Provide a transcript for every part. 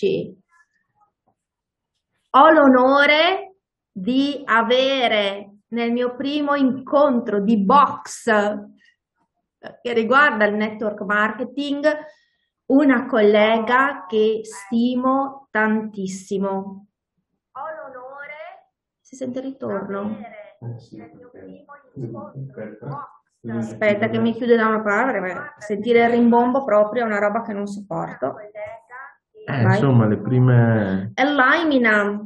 amici, ho l'onore di avere nel mio primo incontro di box che riguarda il network marketing una collega che stimo tantissimo. Ho l'onore, si sente il ritorno? Aspetta che mi chiude da una parte, sentire il rimbombo proprio è una roba che non sopporto. Eh, insomma, le prime... E Limina.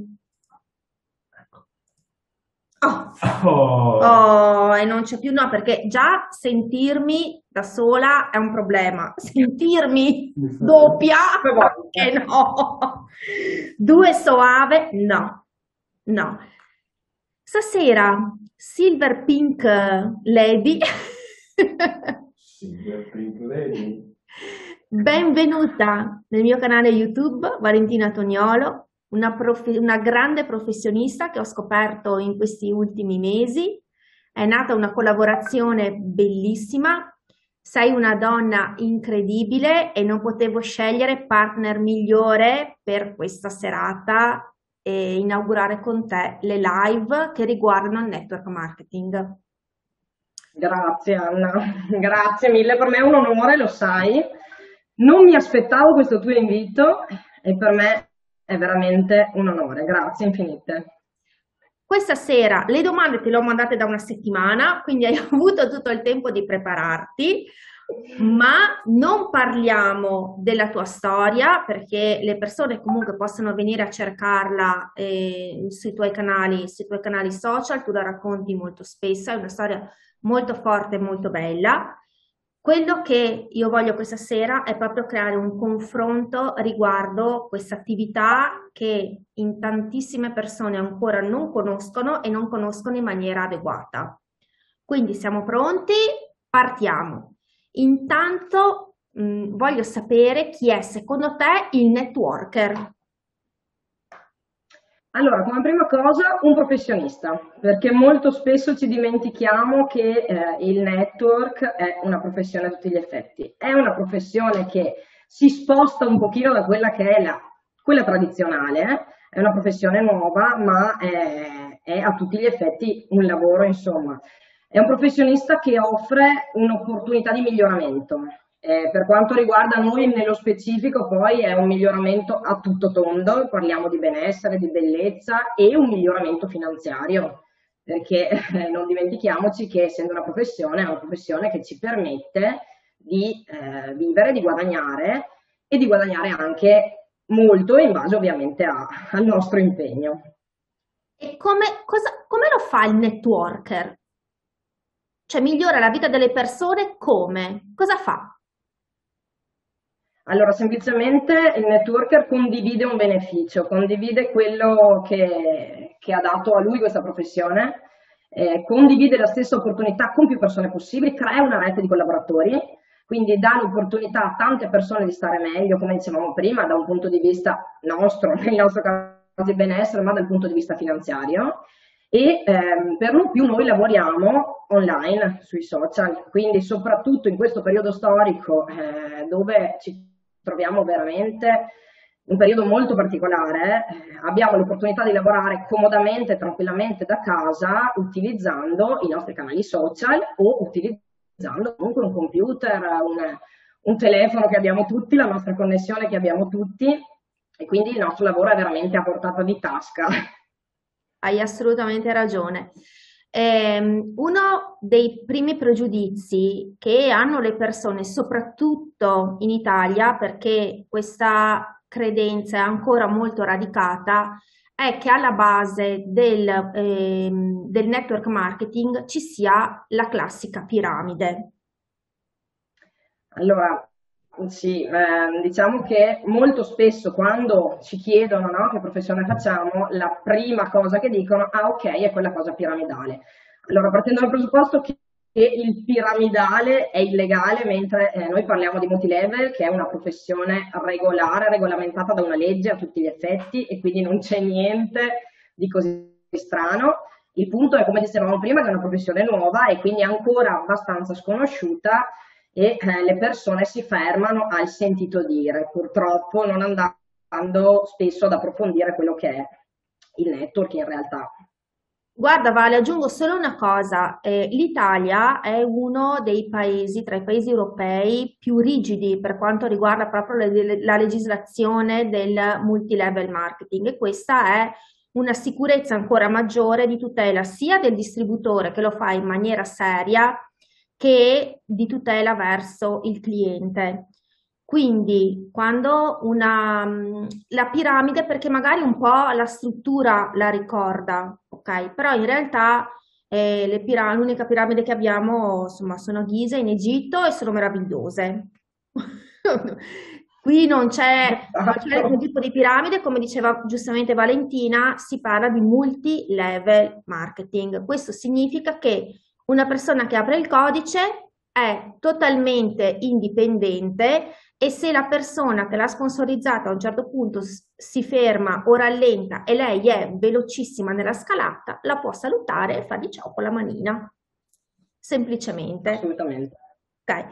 Oh. Oh. Oh, e non c'è più, no, perché già sentirmi da sola è un problema. Sentirmi doppia, perché no? Due soave, no, no. Stasera, Silver Pink Lady. Silver Pink Lady. Benvenuta nel mio canale YouTube, Valentina Toniolo, una, una, grande professionista che ho scoperto in questi ultimi mesi. È nata una collaborazione bellissima, sei una donna incredibile e non potevo scegliere partner migliore per questa serata e inaugurare con te le live che riguardano il network marketing. Grazie Anna, grazie mille, per me è un onore, lo sai. Non mi aspettavo questo tuo invito e per me è veramente un onore, grazie infinite. Questa sera le domande te le ho mandate da una settimana, quindi hai avuto tutto il tempo di prepararti, ma non parliamo della tua storia perché le persone comunque possono venire a cercarla eh, sui tuoi canali, sui tuoi canali social, tu la racconti molto spesso, è una storia molto forte e molto bella. Quello che io voglio questa sera è proprio creare un confronto riguardo questa attività che in tantissime persone ancora non conoscono e non conoscono in maniera adeguata. Quindi siamo pronti? Partiamo. Intanto mh, voglio sapere chi è secondo te il networker. Allora, come prima cosa, un professionista, perché molto spesso ci dimentichiamo che eh, il network è una professione a tutti gli effetti. È una professione che si sposta un pochino da quella che è la, quella tradizionale, eh? è una professione nuova, ma è, è a tutti gli effetti un lavoro, insomma. È un professionista che offre un'opportunità di miglioramento, eh, per quanto riguarda noi nello specifico poi è un miglioramento a tutto tondo, parliamo di benessere, di bellezza e un miglioramento finanziario, perché eh, non dimentichiamoci che essendo una professione è una professione che ci permette di eh, vivere, di guadagnare e di guadagnare anche molto in base ovviamente a, al nostro impegno. E come, cosa, come lo fa il networker? Cioè migliora la vita delle persone come? Cosa fa? Allora, semplicemente il networker condivide un beneficio, condivide quello che, che ha dato a lui questa professione, eh, condivide la stessa opportunità con più persone possibili, crea una rete di collaboratori, quindi dà l'opportunità a tante persone di stare meglio, come dicevamo prima, da un punto di vista nostro, nel nostro caso di benessere, ma dal punto di vista finanziario. E ehm, per lo più noi lavoriamo online sui social, quindi soprattutto in questo periodo storico eh, dove ci troviamo veramente un periodo molto particolare, eh, abbiamo l'opportunità di lavorare comodamente, tranquillamente da casa, utilizzando i nostri canali social o utilizzando comunque un computer, un, un telefono che abbiamo tutti, la nostra connessione che abbiamo tutti e quindi il nostro lavoro è veramente a portata di tasca. Hai assolutamente ragione. Eh, uno dei primi pregiudizi che hanno le persone, soprattutto in Italia, perché questa credenza è ancora molto radicata, è che alla base del, eh, del network marketing ci sia la classica piramide. Allora, sì, eh, diciamo che molto spesso quando ci chiedono no, che professione facciamo, la prima cosa che dicono, ah ok, è quella cosa piramidale. Allora, partendo dal presupposto che il piramidale è illegale, mentre eh, noi parliamo di multilevel, che è una professione regolare, regolamentata da una legge a tutti gli effetti, e quindi non c'è niente di così strano. Il punto è, come dicevamo prima, che è una professione nuova e quindi ancora abbastanza sconosciuta e eh, le persone si fermano al sentito dire. Purtroppo non andando spesso ad approfondire quello che è il network in realtà. Guarda Vale, aggiungo solo una cosa, eh, l'Italia è uno dei paesi, tra i paesi europei, più rigidi per quanto riguarda proprio le, la legislazione del multilevel marketing e questa è una sicurezza ancora maggiore di tutela sia del distributore che lo fa in maniera seria che di tutela verso il cliente. Quindi quando una, la piramide, perché magari un po' la struttura la ricorda, ok? Però in realtà eh, piram l'unica piramide che abbiamo insomma, sono a Giza in Egitto e sono meravigliose. Qui non c'è alcun tipo di piramide, come diceva giustamente Valentina, si parla di multi-level marketing. Questo significa che una persona che apre il codice è totalmente indipendente e se la persona che l'ha sponsorizzata a un certo punto si ferma o rallenta e lei è velocissima nella scalata, la può salutare e fargli ciao con la manina. Semplicemente. Assolutamente. Ok.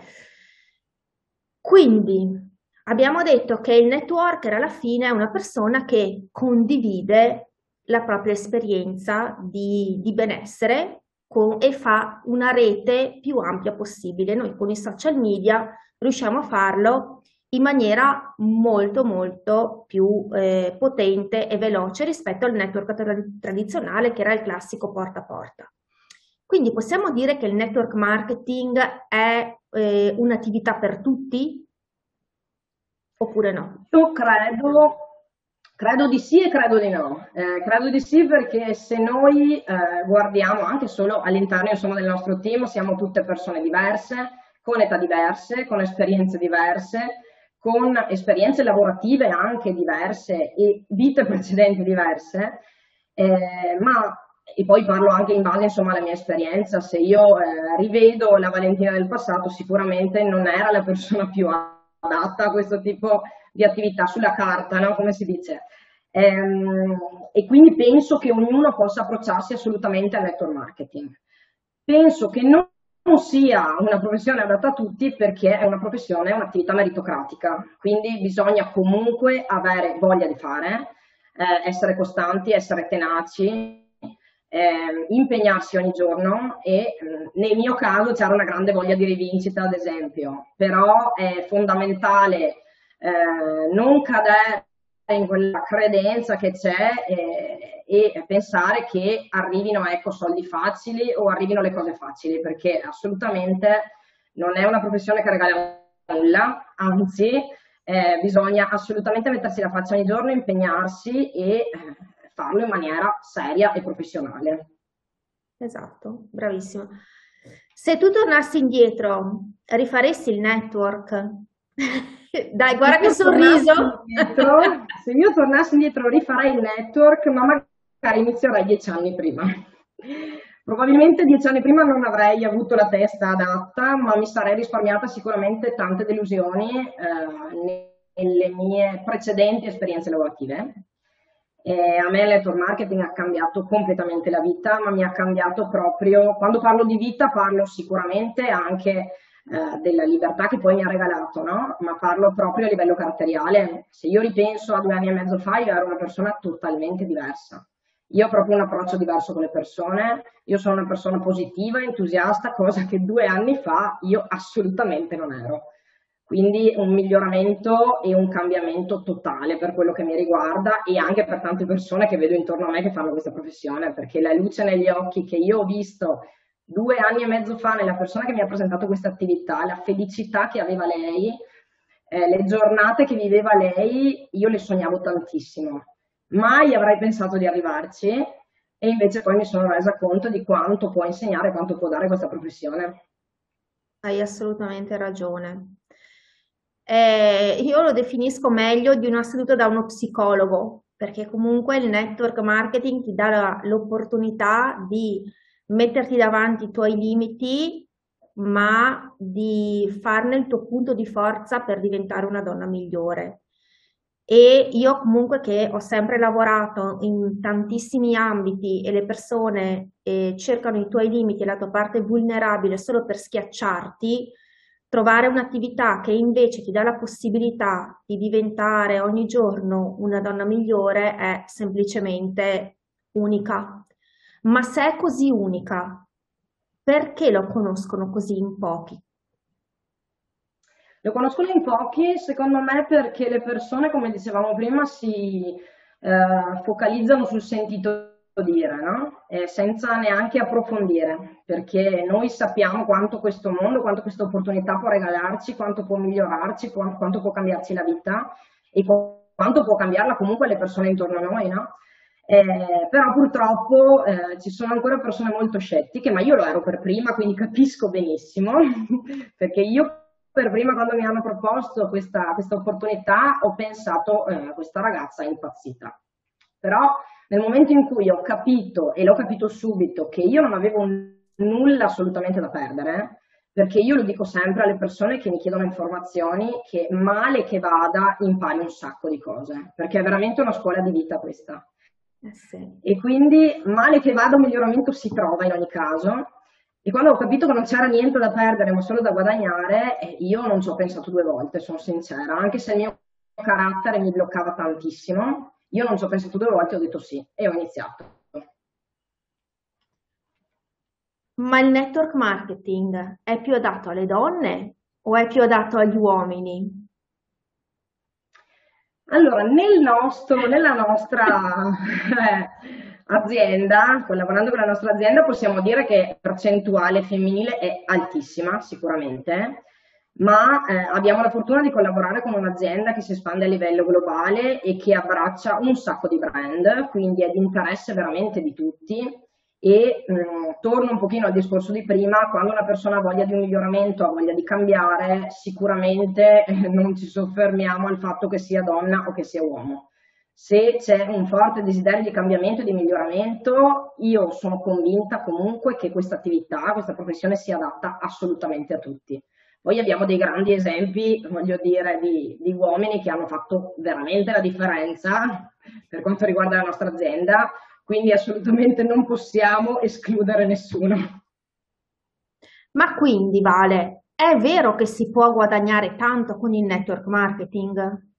Quindi abbiamo detto che il networker alla fine è una persona che condivide la propria esperienza di, di benessere con, e fa una rete più ampia possibile. Noi con i social media riusciamo a farlo in maniera molto molto più eh, potente e veloce rispetto al network tra tradizionale che era il classico porta a porta. Quindi possiamo dire che il network marketing è eh, un'attività per tutti oppure no? Io credo, credo di sì e credo di no. Eh, credo di sì perché se noi eh, guardiamo anche solo all'interno insomma, del nostro team, siamo tutte persone diverse, con età diverse, con esperienze diverse, con esperienze lavorative anche diverse e vite precedenti diverse, eh, ma e poi parlo anche in base insomma, alla mia esperienza, se io eh, rivedo la Valentina del passato sicuramente non era la persona più adatta a questo tipo di attività sulla carta, no? come si dice. Ehm, e quindi penso che ognuno possa approcciarsi assolutamente al network marketing. Penso che non sia una professione adatta a tutti perché è una professione, è un'attività meritocratica, quindi bisogna comunque avere voglia di fare, eh, essere costanti, essere tenaci, eh, impegnarsi ogni giorno e mm, nel mio caso c'era una grande voglia di rivincita ad esempio, però è fondamentale eh, non cadere in quella credenza che c'è e, e, pensare che arrivino ecco, soldi facili o arrivino le cose facili, perché assolutamente non è una professione che regala nulla, anzi eh, bisogna assolutamente mettersi la faccia ogni giorno, impegnarsi e eh, farlo in maniera seria e professionale. Esatto, bravissimo. Se tu tornassi indietro, rifaresti il network? Dai, guarda che sorriso! Indietro, se io tornassi indietro rifarei il network, ma magari inizierei dieci anni prima. Probabilmente dieci anni prima non avrei avuto la testa adatta, ma mi sarei risparmiata sicuramente tante delusioni eh, nelle mie precedenti esperienze lavorative. E a me il network marketing ha cambiato completamente la vita, ma mi ha cambiato proprio, quando parlo di vita parlo sicuramente anche eh, della libertà che poi mi ha regalato, no? ma parlo proprio a livello caratteriale. Se io ripenso a due anni e mezzo fa, io ero una persona totalmente diversa. Io ho proprio un approccio diverso con le persone, io sono una persona positiva, entusiasta, cosa che due anni fa io assolutamente non ero. Quindi un miglioramento e un cambiamento totale per quello che mi riguarda e anche per tante persone che vedo intorno a me che fanno questa professione, perché la luce negli occhi che io ho visto due anni e mezzo fa nella persona che mi ha presentato questa attività, la felicità che aveva lei, eh, le giornate che viveva lei, io le sognavo tantissimo. Mai avrei pensato di arrivarci e invece poi mi sono resa conto di quanto può insegnare, quanto può dare questa professione. Hai assolutamente ragione. Eh, io lo definisco meglio di una seduta da uno psicologo, perché comunque il network marketing ti dà l'opportunità di metterti davanti i tuoi limiti, ma di farne il tuo punto di forza per diventare una donna migliore. E io comunque che ho sempre lavorato in tantissimi ambiti e le persone eh, cercano i tuoi limiti e la tua parte vulnerabile solo per schiacciarti, trovare un'attività che invece ti dà la possibilità di diventare ogni giorno una donna migliore è semplicemente unica. Ma se è così unica, perché lo conoscono così in pochi? Lo conoscono in pochi, secondo me, perché le persone, come dicevamo prima, si eh, focalizzano sul sentito dire, no? eh, senza neanche approfondire, perché noi sappiamo quanto questo mondo, quanto questa opportunità può regalarci, quanto può migliorarci, quanto, può cambiarci la vita e quanto può cambiarla comunque le persone intorno a noi, no? Eh, però purtroppo eh, ci sono ancora persone molto scettiche, ma io lo ero per prima, quindi capisco benissimo, perché io per prima quando mi hanno proposto questa, questa opportunità ho pensato eh, questa ragazza è impazzita. Però nel momento in cui ho capito, e l'ho capito subito, che io non avevo nulla assolutamente da perdere, perché io lo dico sempre alle persone che mi chiedono informazioni, che male che vada impari un sacco di cose, perché è veramente una scuola di vita questa. Eh sì. E quindi male che vada un miglioramento si trova in ogni caso. E quando ho capito che non c'era niente da perdere ma solo da guadagnare, eh, io non ci ho pensato due volte, sono sincera, anche se il mio carattere mi bloccava tantissimo, io non ci ho pensato due volte, ho detto sì e ho iniziato. Ma il network marketing è più adatto alle donne o è più adatto agli uomini? Allora, nel nostro, nella nostra eh, azienda, collaborando con la nostra azienda, possiamo dire che la percentuale femminile è altissima, sicuramente ma eh, abbiamo la fortuna di collaborare con un'azienda che si espande a livello globale e che abbraccia un sacco di brand, quindi è di interesse veramente di tutti e mh, mm, torno un pochino al discorso di prima, quando una persona ha voglia di un miglioramento, ha voglia di cambiare, sicuramente eh, non ci soffermiamo al fatto che sia donna o che sia uomo. Se c'è un forte desiderio di cambiamento e di miglioramento, io sono convinta comunque che questa attività, questa professione sia adatta assolutamente a tutti. Poi abbiamo dei grandi esempi, voglio dire, di, di uomini che hanno fatto veramente la differenza per quanto riguarda la nostra azienda, quindi assolutamente non possiamo escludere nessuno. Ma quindi, Vale, è vero che si può guadagnare tanto con il network marketing?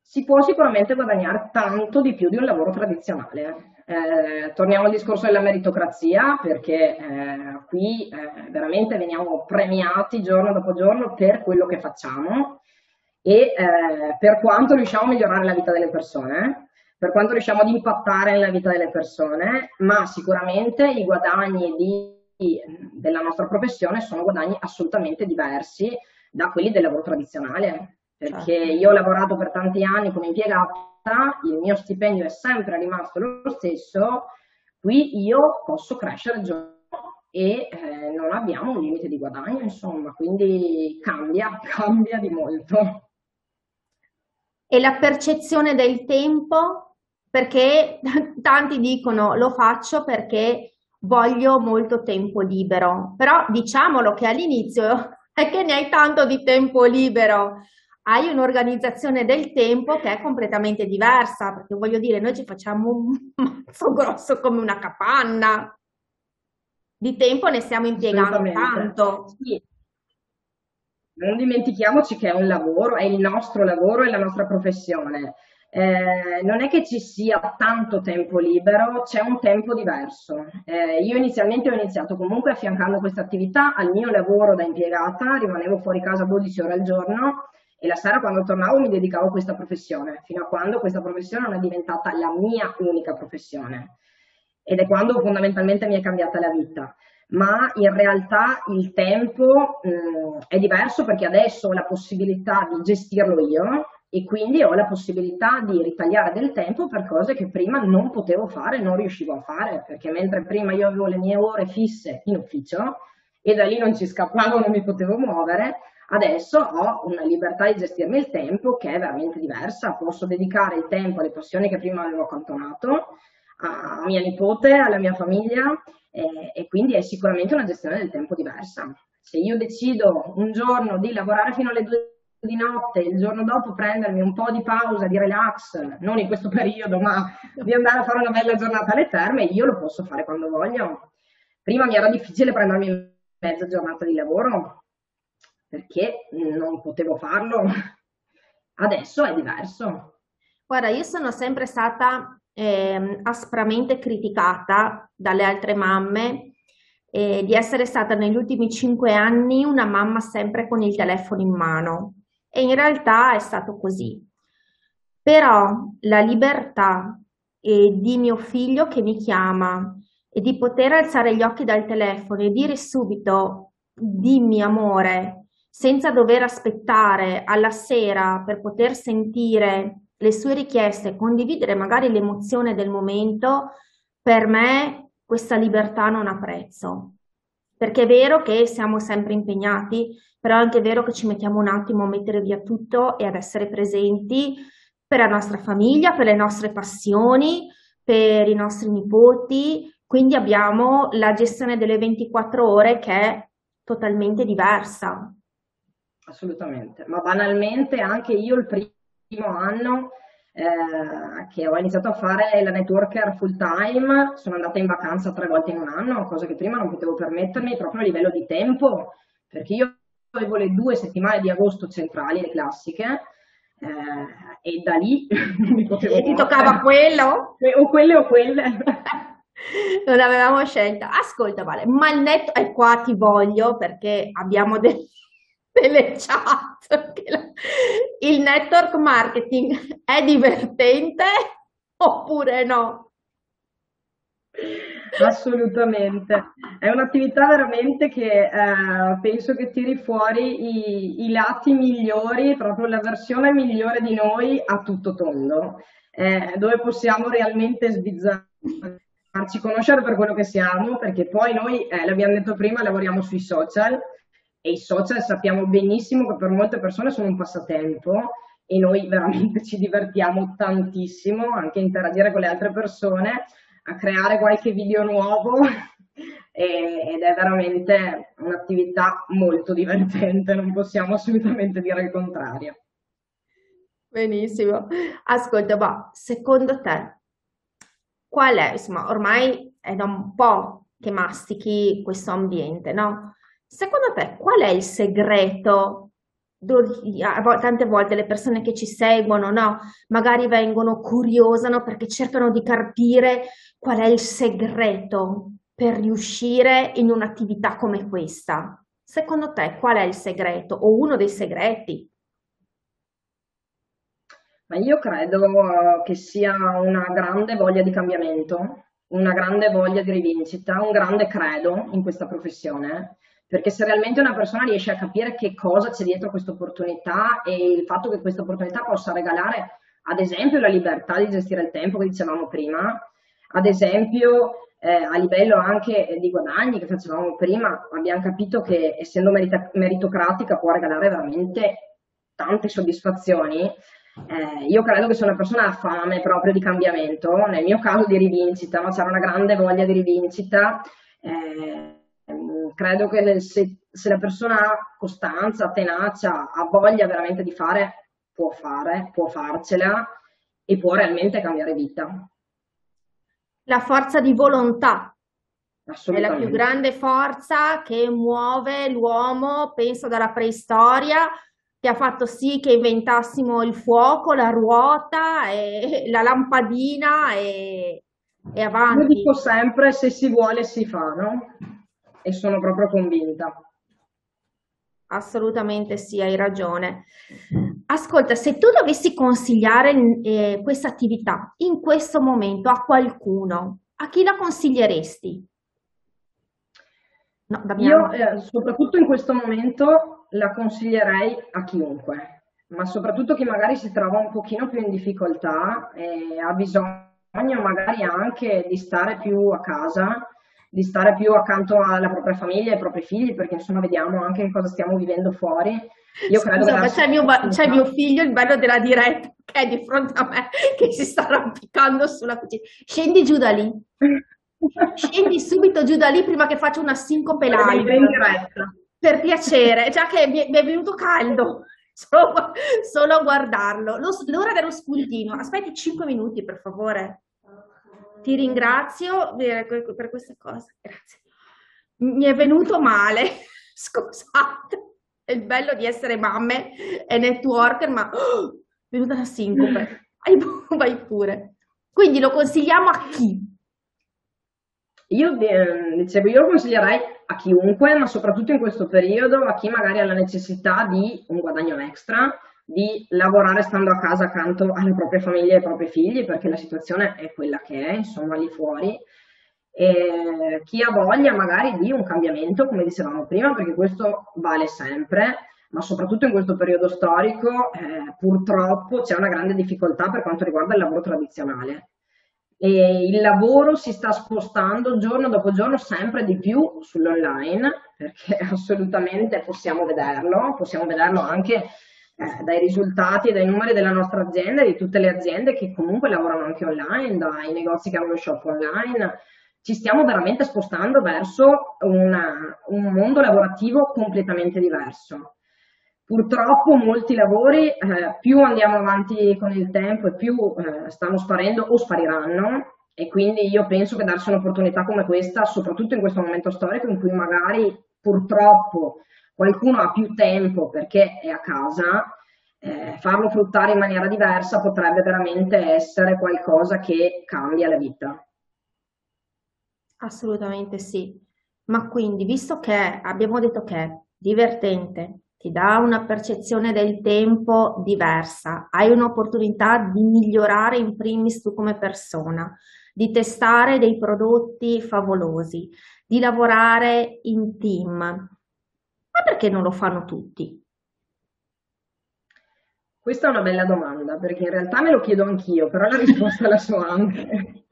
Si può sicuramente guadagnare tanto di più di un lavoro tradizionale. Eh, torniamo al discorso della meritocrazia perché eh, qui eh, veramente veniamo premiati giorno dopo giorno per quello che facciamo e eh, per quanto riusciamo a migliorare la vita delle persone, per quanto riusciamo ad impattare nella vita delle persone, ma sicuramente i guadagni di, della nostra professione sono guadagni assolutamente diversi da quelli del lavoro tradizionale, perché io ho lavorato per tanti anni come impiegata il mio stipendio è sempre rimasto lo stesso, qui io posso crescere giorno e eh, non abbiamo un limite di guadagno, insomma, quindi cambia, cambia di molto. E la percezione del tempo? Perché tanti dicono lo faccio perché voglio molto tempo libero, però diciamolo che all'inizio è che ne hai tanto di tempo libero, hai un'organizzazione del tempo che è completamente diversa, perché voglio dire, noi ci facciamo un mazzo grosso come una capanna, di tempo ne stiamo impiegando tanto. Sì. Non dimentichiamoci che è un lavoro, è il nostro lavoro, è la nostra professione. Eh, non è che ci sia tanto tempo libero, c'è un tempo diverso. Eh, io inizialmente ho iniziato comunque affiancando questa attività al mio lavoro da impiegata, rimanevo fuori casa 12 ore al giorno e la sera quando tornavo mi dedicavo a questa professione, fino a quando questa professione non è diventata la mia unica professione ed è quando fondamentalmente mi è cambiata la vita. Ma in realtà il tempo mh, è diverso perché adesso ho la possibilità di gestirlo io e quindi ho la possibilità di ritagliare del tempo per cose che prima non potevo fare, non riuscivo a fare, perché mentre prima io avevo le mie ore fisse in ufficio e da lì non ci scappavo, non mi potevo muovere, Adesso ho una libertà di gestirmi il tempo che è veramente diversa, posso dedicare il tempo alle passioni che prima avevo accantonato, a mia nipote, alla mia famiglia e, e quindi è sicuramente una gestione del tempo diversa. Se io decido un giorno di lavorare fino alle due di notte, il giorno dopo prendermi un po' di pausa, di relax, non in questo periodo, ma di andare a fare una bella giornata alle terme, io lo posso fare quando voglio. Prima mi era difficile prendermi mezza giornata di lavoro, perché non potevo farlo. Adesso è diverso. Guarda, io sono sempre stata eh, aspramente criticata dalle altre mamme eh, di essere stata negli ultimi cinque anni una mamma sempre con il telefono in mano e in realtà è stato così. Però la libertà eh, di mio figlio che mi chiama e di poter alzare gli occhi dal telefono e dire subito dimmi amore senza dover aspettare alla sera per poter sentire le sue richieste, condividere magari l'emozione del momento, per me questa libertà non ha prezzo. Perché è vero che siamo sempre impegnati, però è anche vero che ci mettiamo un attimo a mettere via tutto e ad essere presenti per la nostra famiglia, per le nostre passioni, per i nostri nipoti. Quindi abbiamo la gestione delle 24 ore che è totalmente diversa. Assolutamente, ma banalmente anche io il primo anno eh, che ho iniziato a fare la networker full time, sono andata in vacanza tre volte in un anno, cosa che prima non potevo permettermi proprio a livello di tempo, perché io avevo le due settimane di agosto centrali, le classiche, eh, e da lì mi potevo... E ti toccava quello? O quelle o quelle. non avevamo scelta. Ascolta, Vale, ma il netto, e qua ti voglio perché abbiamo del delle chat. Il network marketing è divertente oppure no? Assolutamente, è un'attività veramente che eh, penso che tiri fuori i, i, lati migliori, proprio la versione migliore di noi a tutto tondo, eh, dove possiamo realmente sbizzarri farci conoscere per quello che siamo, perché poi noi, eh, l'abbiamo detto prima, lavoriamo sui social, e i social sappiamo benissimo che per molte persone sono un passatempo e noi veramente ci divertiamo tantissimo anche a interagire con le altre persone, a creare qualche video nuovo ed è veramente un'attività molto divertente, non possiamo assolutamente dire il contrario. Benissimo. Ascolta, ma secondo te qual è, insomma, ormai è da un po' che mastichi questo ambiente, no? Secondo te qual è il segreto? Tante volte le persone che ci seguono, no? Magari vengono curiosano perché cercano di capire qual è il segreto per riuscire in un'attività come questa. Secondo te qual è il segreto o uno dei segreti? Ma io credo che sia una grande voglia di cambiamento, una grande voglia di rivincita, un grande credo in questa professione perché se realmente una persona riesce a capire che cosa c'è dietro questa opportunità e il fatto che questa opportunità possa regalare, ad esempio, la libertà di gestire il tempo che dicevamo prima, ad esempio eh, a livello anche di guadagni che facevamo prima, abbiamo capito che essendo merita- meritocratica può regalare veramente tante soddisfazioni. Eh, io credo che se una persona ha fame proprio di cambiamento, nel mio caso di rivincita, ma c'era una grande voglia di rivincita, eh, credo che se, se, la persona ha costanza, tenacia, ha voglia veramente di fare, può fare, può farcela e può realmente cambiare vita. La forza di volontà è la più grande forza che muove l'uomo, penso dalla preistoria, che ha fatto sì che inventassimo il fuoco, la ruota, e la lampadina e, e avanti. Io dico sempre se si vuole si fa, no? E sono proprio convinta. Assolutamente sì, hai ragione. Ascolta, se tu dovessi consigliare eh, questa attività in questo momento a qualcuno, a chi la consiglieresti? No, Io eh, soprattutto in questo momento la consiglierei a chiunque, ma soprattutto chi magari si trova un pochino più in difficoltà e ha bisogno magari anche di stare più a casa di stare più accanto alla propria famiglia e ai propri figli, perché insomma vediamo anche cosa stiamo vivendo fuori. Io credo Scusa, che c'è, mio, c'è mio figlio, il bello della diretta, che è di fronte a me, che si sta arrampicando sulla cucina. Scendi giù da lì. Scendi subito giù da lì prima che faccia una sincope live. Per piacere, già che mi è venuto caldo. Solo, solo a guardarlo. l'ora dello spuntino. Aspetti 5 minuti, per favore. Ti ringrazio per questa cosa, grazie. Mi è venuto male, scusate. è il bello di essere mamme e networker, ma oh, è venuta la sincope. Vai, pure. Quindi lo consigliamo a chi? Io eh, dicevo, io lo consiglierei a chiunque, ma soprattutto in questo periodo a chi magari ha la necessità di un guadagno extra, di lavorare stando a casa accanto alle proprie famiglie e ai propri figli, perché la situazione è quella che è, insomma, lì fuori. E chi ha voglia magari di un cambiamento, come dicevamo prima, perché questo vale sempre, ma soprattutto in questo periodo storico eh, purtroppo c'è una grande difficoltà per quanto riguarda il lavoro tradizionale. E il lavoro si sta spostando giorno dopo giorno sempre di più sull'online, perché assolutamente possiamo vederlo, possiamo vederlo anche eh, dai risultati e dai numeri della nostra azienda, di tutte le aziende che comunque lavorano anche online, dai negozi che hanno lo shop online, ci stiamo veramente spostando verso una, un mondo lavorativo completamente diverso. Purtroppo molti lavori, eh, più andiamo avanti con il tempo e più eh, stanno sparendo o spariranno e quindi io penso che darsi un'opportunità come questa, soprattutto in questo momento storico in cui magari purtroppo qualcuno ha più tempo perché è a casa, eh, farlo fruttare in maniera diversa potrebbe veramente essere qualcosa che cambia la vita. Assolutamente sì. Ma quindi, visto che abbiamo detto che è divertente, ti dà una percezione del tempo diversa, hai un'opportunità di migliorare in primis tu come persona, di testare dei prodotti favolosi, di lavorare in team. Ma perché non lo fanno tutti? Questa è una bella domanda, perché in realtà me lo chiedo anch'io, però la risposta la so anche.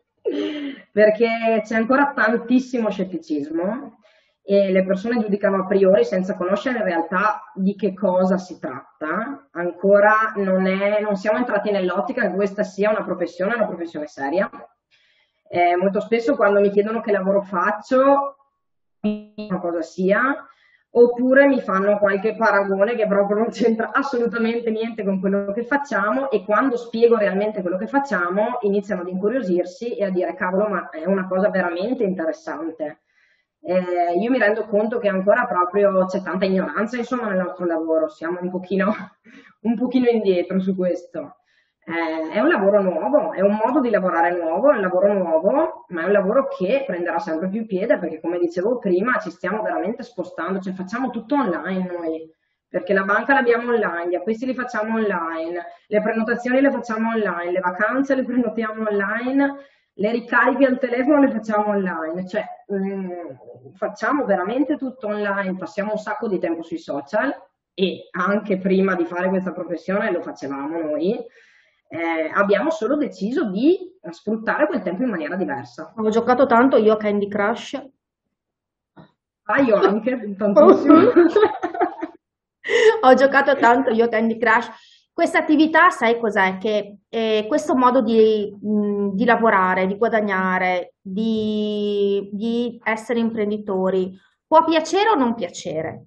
perché c'è ancora tantissimo scetticismo e le persone giudicano a priori senza conoscere in realtà di che cosa si tratta. Ancora non, è, non siamo entrati nell'ottica che questa sia una professione, una professione seria. Eh, molto spesso quando mi chiedono che lavoro faccio, cosa sia, oppure mi fanno qualche paragone che proprio non c'entra assolutamente niente con quello che facciamo e quando spiego realmente quello che facciamo iniziano ad incuriosirsi e a dire cavolo ma è una cosa veramente interessante eh, io mi rendo conto che ancora proprio c'è tanta ignoranza insomma nel nostro lavoro, siamo un pochino, un pochino indietro su questo. Eh, è un lavoro nuovo, è un modo di lavorare nuovo, è un lavoro nuovo, ma è un lavoro che prenderà sempre più piede perché come dicevo prima ci stiamo veramente spostando, cioè facciamo tutto online noi, perché la banca l'abbiamo online, gli acquisti li facciamo online, le prenotazioni le facciamo online, le vacanze le prenotiamo online le ricariche al telefono le facciamo online, cioè mh, mm, facciamo veramente tutto online, passiamo un sacco di tempo sui social e anche prima di fare questa professione lo facevamo noi, eh, abbiamo solo deciso di sfruttare quel tempo in maniera diversa. Ho giocato tanto io a Candy Crush. Ah, io anche, tantissimo. Ho giocato tanto io a Candy Crush questa attività, sai cos'è? Che eh, questo modo di, mh, di, lavorare, di guadagnare, di, di essere imprenditori, può piacere o non piacere?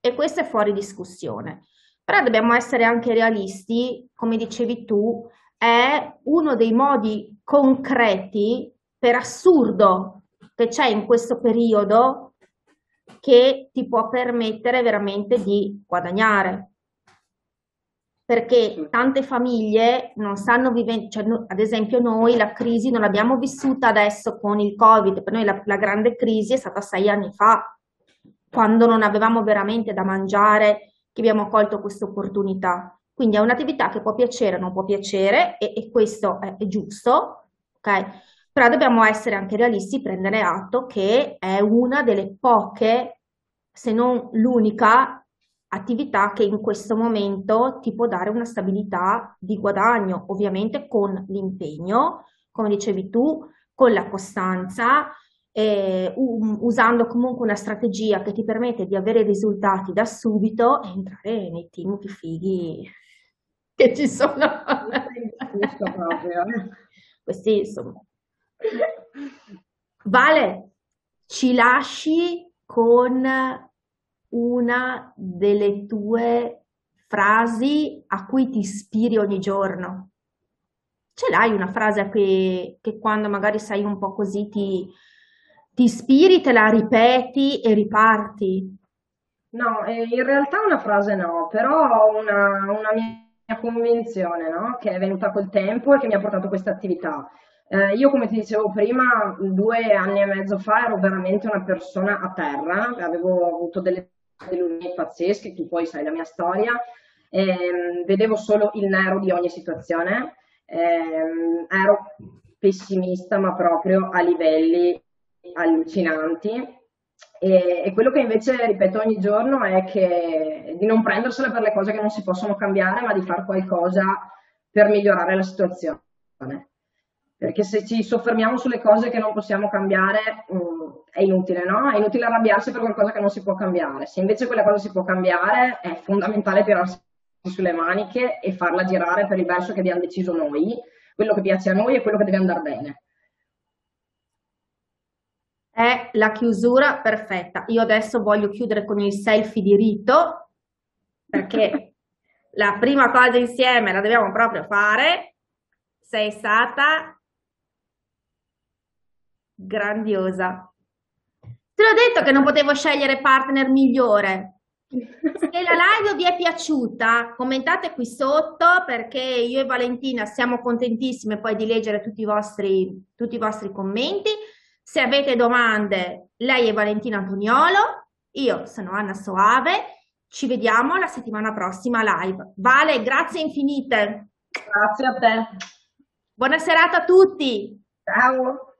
E questo è fuori discussione. Però dobbiamo essere anche realisti, come dicevi tu, è uno dei modi concreti, per assurdo, che c'è in questo periodo, che ti può permettere veramente di guadagnare. Perché tante famiglie non stanno vivendo, cioè, ad esempio noi la crisi non l'abbiamo vissuta adesso con il Covid, per noi la, la, grande crisi è stata sei anni fa, quando non avevamo veramente da mangiare, che abbiamo colto questa opportunità. Quindi è un'attività che può piacere o non può piacere e, e questo è, è giusto, ok? Però dobbiamo essere anche realisti, prendere atto che è una delle poche, se non l'unica, attività che in questo momento ti può dare una stabilità di guadagno, ovviamente con l'impegno, come dicevi tu, con la costanza, eh, usando comunque una strategia che ti permette di avere risultati da subito e entrare nei team più fighi che ci sono. Questi insomma. Vale, ci lasci con una delle tue frasi a cui ti ispiri ogni giorno? Ce l'hai una frase che, che quando magari sei un po' così ti, ti ispiri, te la ripeti e riparti? No, eh, in realtà una frase no, però una, una mia convinzione, no? Che è venuta col tempo e che mi ha portato questa attività. Eh, io, come ti dicevo prima, due anni e mezzo fa ero veramente una persona a terra, avevo avuto delle delusioni pazzesche, tu poi sai la mia storia, ehm, vedevo solo il nero di ogni situazione, ehm, ero pessimista ma proprio a livelli allucinanti e, e, quello che invece ripeto ogni giorno è che di non prendersela per le cose che non si possono cambiare ma di fare qualcosa per migliorare la situazione perché se ci soffermiamo sulle cose che non possiamo cambiare mh, mm, è inutile, no? È inutile arrabbiarsi per qualcosa che non si può cambiare. Se invece quella cosa si può cambiare, è fondamentale tirarsi sulle maniche e farla girare per il verso che abbiamo deciso noi, quello che piace a noi e quello che deve andare bene. È la chiusura perfetta. Io adesso voglio chiudere con il selfie di rito, perché la prima cosa insieme la dobbiamo proprio fare. Sei stata grandiosa. Te l'ho detto che non potevo scegliere partner migliore. Se la live vi è piaciuta, commentate qui sotto perché io e Valentina siamo contentissime poi di leggere tutti i vostri, tutti i vostri commenti. Se avete domande, lei è Valentina Antoniolo, io sono Anna Soave. Ci vediamo la settimana prossima live. Vale, grazie infinite. Grazie a te. Buona serata a tutti. Ciao.